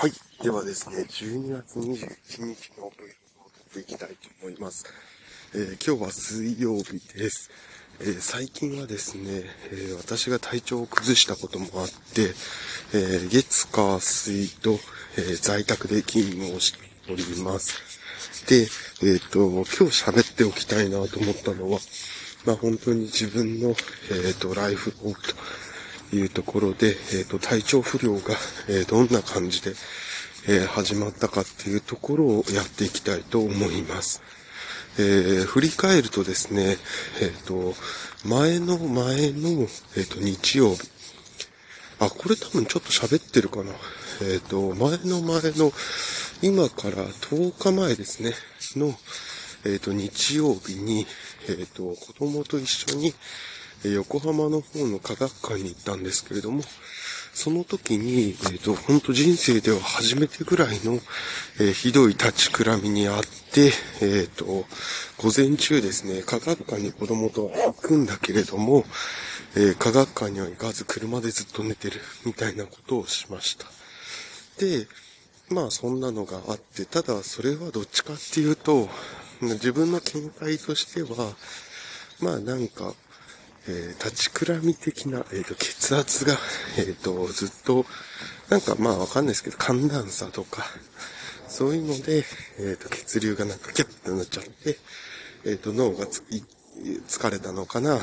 はい。ではですね、12月21日の Vlog を撮っていきたいと思います。えー、今日は水曜日です。えー、最近はですね、えー、私が体調を崩したこともあって、え月火水と、え在宅で勤務をしております。で、えっ、と、今日喋っておきたいなと思ったのは、まあ本当に自分の、えっ、と、ライフオーというところで、えっ、と、体調不良が、え、どんな感じで、え、始まったかっていうところをやっていきたいと思います。えー、振り返るとですね、えっ、と、前の前の、えっ、と、日曜日。あ、これ多分ちょっと喋ってるかな。えっ、と、前の前の、今から10日前ですね、の、えっ、と、日曜日に、えっ、と、子供と一緒に、横浜の方の科学館に行ったんですけれども、その時に、えっ、ー、と、本当人生では初めてぐらいの、えー、ひどい立ちくらみにあって、えっ、ー、と、午前中ですね、科学館に子供と行くんだけれども、え科学館には行かず車でずっと寝てるみたいなことをしました。で、まあそんなのがあって、ただそれはどっちかっていうと、自分の見解としては、まあなんか、えー、立ちくらみ的な、えっ、ー、と、血圧が、えっ、ー、と、ずっと、なんかまあわかんないですけど、寒暖差とか、そういうので、えっ、と、血流がなんかキャッてなっちゃって、えっ、と、脳がつ疲れたのかな、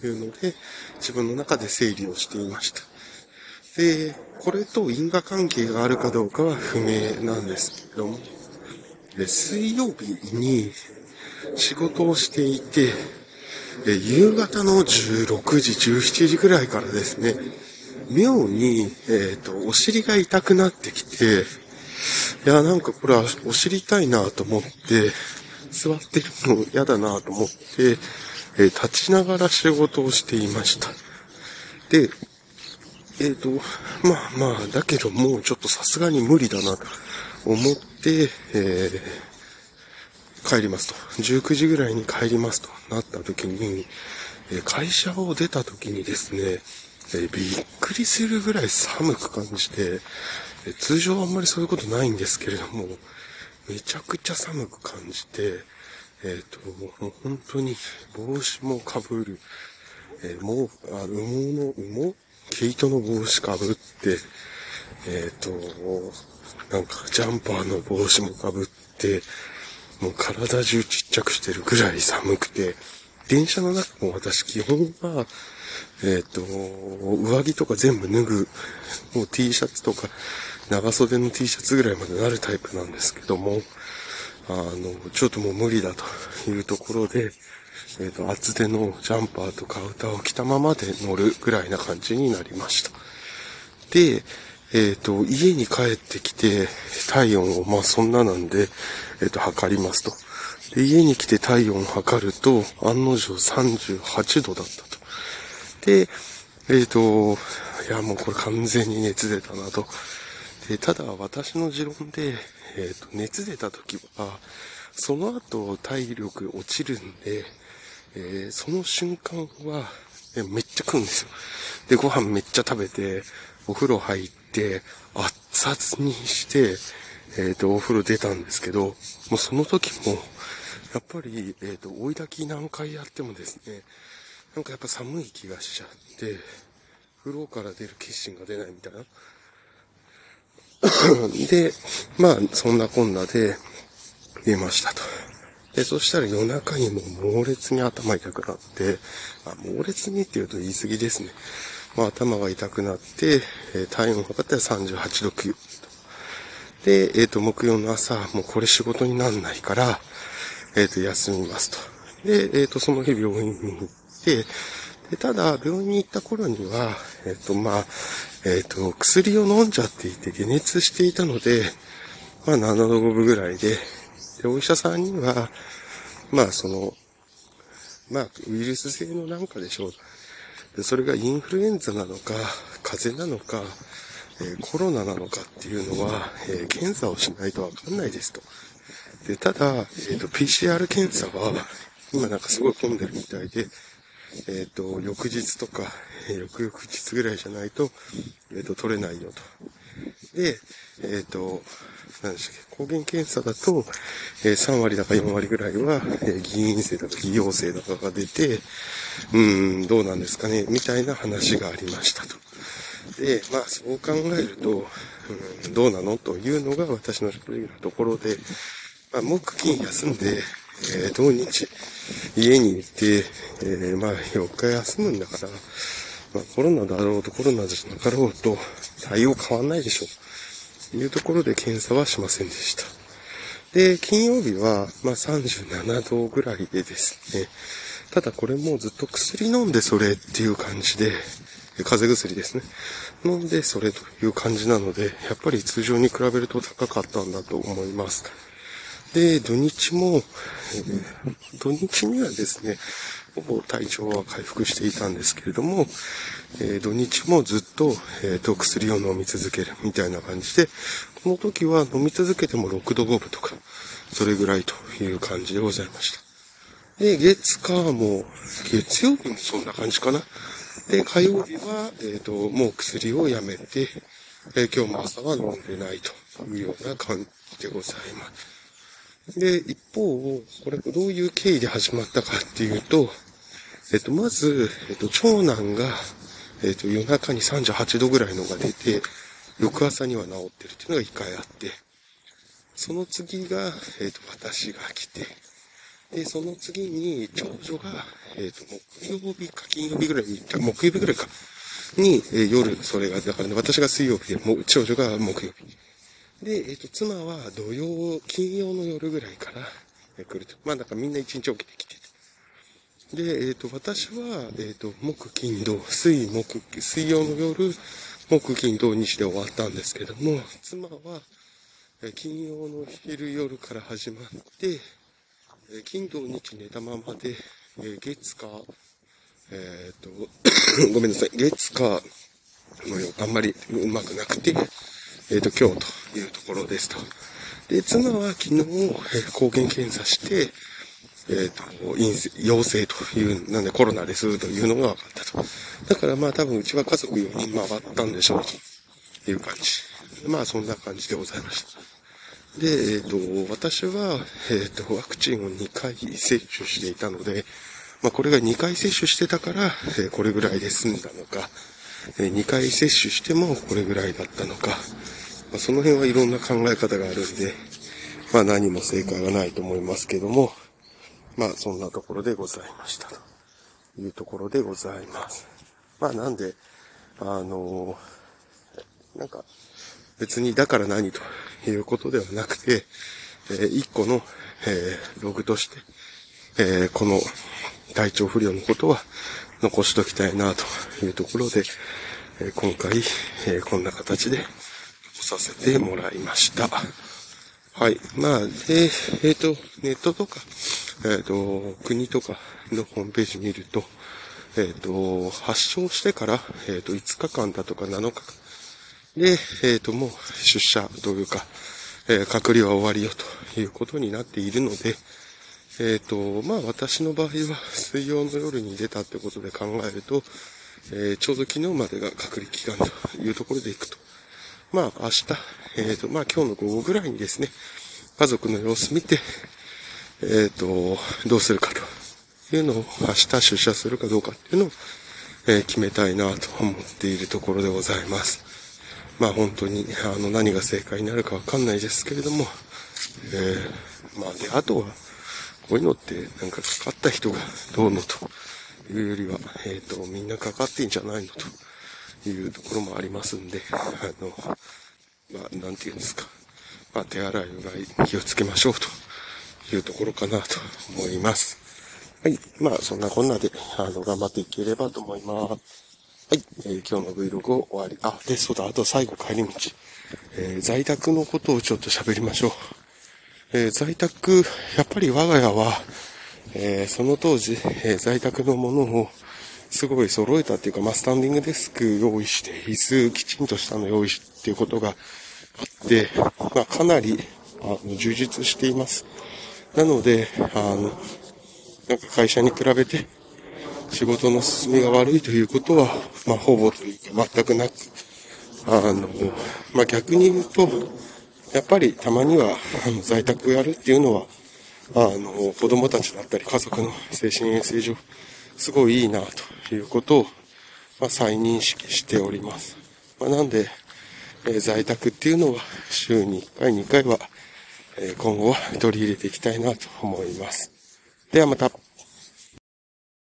というので、自分の中で整理をしていました。で、これと因果関係があるかどうかは不明なんですけども、で水曜日に仕事をしていて、え夕方の16時、17時ぐらいからですね、妙に、えっ、ー、と、お尻が痛くなってきて、いや、なんかこれはお尻痛いなと思って、座ってるの嫌だなと思って、えー、立ちながら仕事をしていました。で、えっ、ー、と、まあまあ、だけどもうちょっとさすがに無理だなと思って、えー帰りますと。19時ぐらいに帰りますとなった時に、え会社を出た時にですね、えびっくりするぐらい寒く感じて、え通常あんまりそういうことないんですけれども、めちゃくちゃ寒く感じて、えっ、ー、と、もう本当に帽子もかぶる、えー、もう、あ、羽毛の、羽毛？毛糸の帽子かぶって、えっ、ー、と、なんかジャンパーの帽子もかぶって、もう体中ちっちゃくしてるぐらい寒くて、電車の中も私基本は、えっ、ー、と、上着とか全部脱ぐ、もう T シャツとか、長袖の T シャツぐらいまでなるタイプなんですけども、あの、ちょっともう無理だというところで、えっ、ー、と、厚手のジャンパーとか歌を着たままで乗るぐらいな感じになりました。で、えっ、ー、と、家に帰ってきて、体温を、まあそんななんで、えっ、ー、と、測りますと。で、家に来て体温を測ると、案の定38度だったと。で、えっ、ー、と、いや、もうこれ完全に熱出たなと。で、ただ私の持論で、えっ、と、熱出た時は、その後体力落ちるんで、えその瞬間は、めっちゃ食うんですよ。で、ご飯めっちゃ食べて、お風呂入って、熱々にして、えっ、ー、と、お風呂出たんですけど、もうその時も、やっぱり、えっ、ー、と、追い炊き何回やってもですね、なんかやっぱ寒い気がしちゃって、風呂から出る決心が出ないみたいな。で、まあ、そんなこんなで、出ましたと。で、そしたら夜中にも猛烈に頭痛くなって、あ、猛烈にって言うと言い過ぎですね。まあ、頭が痛くなって、えー、体温を測ったら38度9。で、えっ、ー、と、木曜の朝、もうこれ仕事になんないから、えっ、ー、と、休みますと。で、えっ、と、その日病院に行って、で、ただ、病院に行った頃には、えっ、と、まあ、えっ、と、薬を飲んじゃっていて、解熱していたので、まあ、7度5分ぐらいで、で、お医者さんには、まあ、その、まあ、ウイルス性のなんかでしょう。で、それがインフルエンザなのか、風邪なのか、え、コロナなのかっていうのは、え、検査をしないとわかんないですと。で、ただ、えっ、ー、と、PCR 検査は、今なんかすごい混んでるみたいで、えっ、と、翌日とか、え翌々日ぐらいじゃないと、えっ、と、取れないよと。で、えっ、ー、と、何でしたっけ、抗原検査だと、えー、3割だか4割ぐらいは、えー、議員生だか偽陽性だかが出て、うん、どうなんですかね、みたいな話がありましたと。で、まあそう考えると、うん、どうなの？というのが私の正直なところで、まあ木金休んで、えー、土日家にいて、えー、まあ4日休むんだから、まあコロナだろうとコロナじゃなかろうと対応変わんないでしょう。というところで検査はしませんでした。で、金曜日は、まあ37度ぐらいでですね、ただこれもずっと薬飲んでそれっていう感じで、風邪薬ですね。飲んでそれという感じなので、やっぱり通常に比べると高かったんだと思います。で、土日も、え、土日にはですね、ほぼ体調は回復していたんですけれども、えー、土日もずっと、えー、と薬を飲み続けるみたいな感じで、この時は飲み続けても6度5分とか、それぐらいという感じでございました。で、月火も、月曜日もそんな感じかな。で、火曜日は、えっ、ー、と、もう薬をやめて、えー、今日も朝は飲んでないというような感じでございます。で、一方、これどういう経緯で始まったかっていうと、えっ、と、まず、えっ、と、長男が、えっ、と、夜中に38度ぐらいのが出て、翌朝には治ってるっていうのが一回あって、その次が、えっ、と、私が来て、で、その次に、長女が、えっ、と、木曜日か金曜日ぐらいに、木曜日ぐらいか、に、えー、夜、それが、だからね、私が水曜日で、もう長女が木曜日。で、えっ、ー、と、妻は土曜、金曜の夜ぐらいから、来ると。まあ、だかみんな一日起きてきてて。で、えっ、と、私は、えっ、と、木、金、土、水、木、水曜の夜、木、金、土、日で終わったんですけども、妻は、え金曜の昼夜から始まって、え金土日寝たままで、え月か、えっ、と、ごめんなさい、月かのよあんまりうまくなくて、えっ、と、今日というところですと。で、妻は昨日、え抗原検査して、えっ、と、陰性、陽性という、なんでコロナですというのが分かったと。だからまあ多分うちは家族4人回ったんでしょうという感じ。まあそんな感じでございました。で、えっ、ー、と、私は、えっ、ー、と、ワクチンを2回接種していたので、まあ、これが2回接種してたから、え、これぐらいで済んだのか、え2回接種してもこれぐらいだったのか、まあ、その辺はいろんな考え方があるんで、まあ、何も正解はないと思いますけども、まあ、そんなところでございましたというところでございます。まあ、なんで、あのなんか、別にだから何ということではなくて、えー、一個の、えー、ログとして、えー、この体調不良のことは残しときたいなというところで、え、今回、え、こんな形でさせてもらいました。はい。まあ、で、えっ、ー、と、ネットとか、えっ、と、国とかのホームページ見ると、えっ、と、発症してから、えっ、と、5日間だとか7日間、で、えっ、と、もう出社というか、え、隔離は終わりよということになっているので、えっ、と、まあ私の場合は水曜の夜に出たってことで考えると、えちょうど昨日までが隔離期間というところで行くと。まあ明日、えっ、と、まあ今日の午後ぐらいにですね、家族の様子見て、えっ、と、どうするかというのを明日出社するかどうかっていうのを、え決めたいなと思っているところでございます。まあ本当に、あの、何が正解になるかわかんないですけれども、えー、まあで、あとは、こういうのって、なんかかかった人がどうのというよりは、えっ、ー、と、みんなかかってんじゃないのというところもありますんで、あの、まあ、なんて言うんですか。まあ、手洗い、うがい、気をつけましょうというところかなと思います。はい。まあ、そんなこんなで、あの、頑張っていければと思います。はい、えー、今日の Vlog を終わり。あ、で、そうだ、あと最後帰り道。えー、在宅のことをちょっと喋りましょう。えー、在宅、やっぱり我が家は、えその当時、え在宅のものをすごい揃えたっていうか、まあ、スタンディングデスク用意して、椅子きちんとしたの用意しっていうことがあって、まあ、かなり、あの、充実しています。なので、あの、なんか会社に比べて、仕事の進みが悪いということは、まあ、ほぼというか全くなく、あの、まあ、逆に言うと、やっぱりたまには、あの、在宅をやるっていうのは、あの、子供たちだったり家族の精神衛生上、すごいいいなということを、まあ、再認識しております。まあ、なんで、えー、在宅っていうのは週に1回、2回は、えー、今後は取り入れていきたいなと思います。ではまた。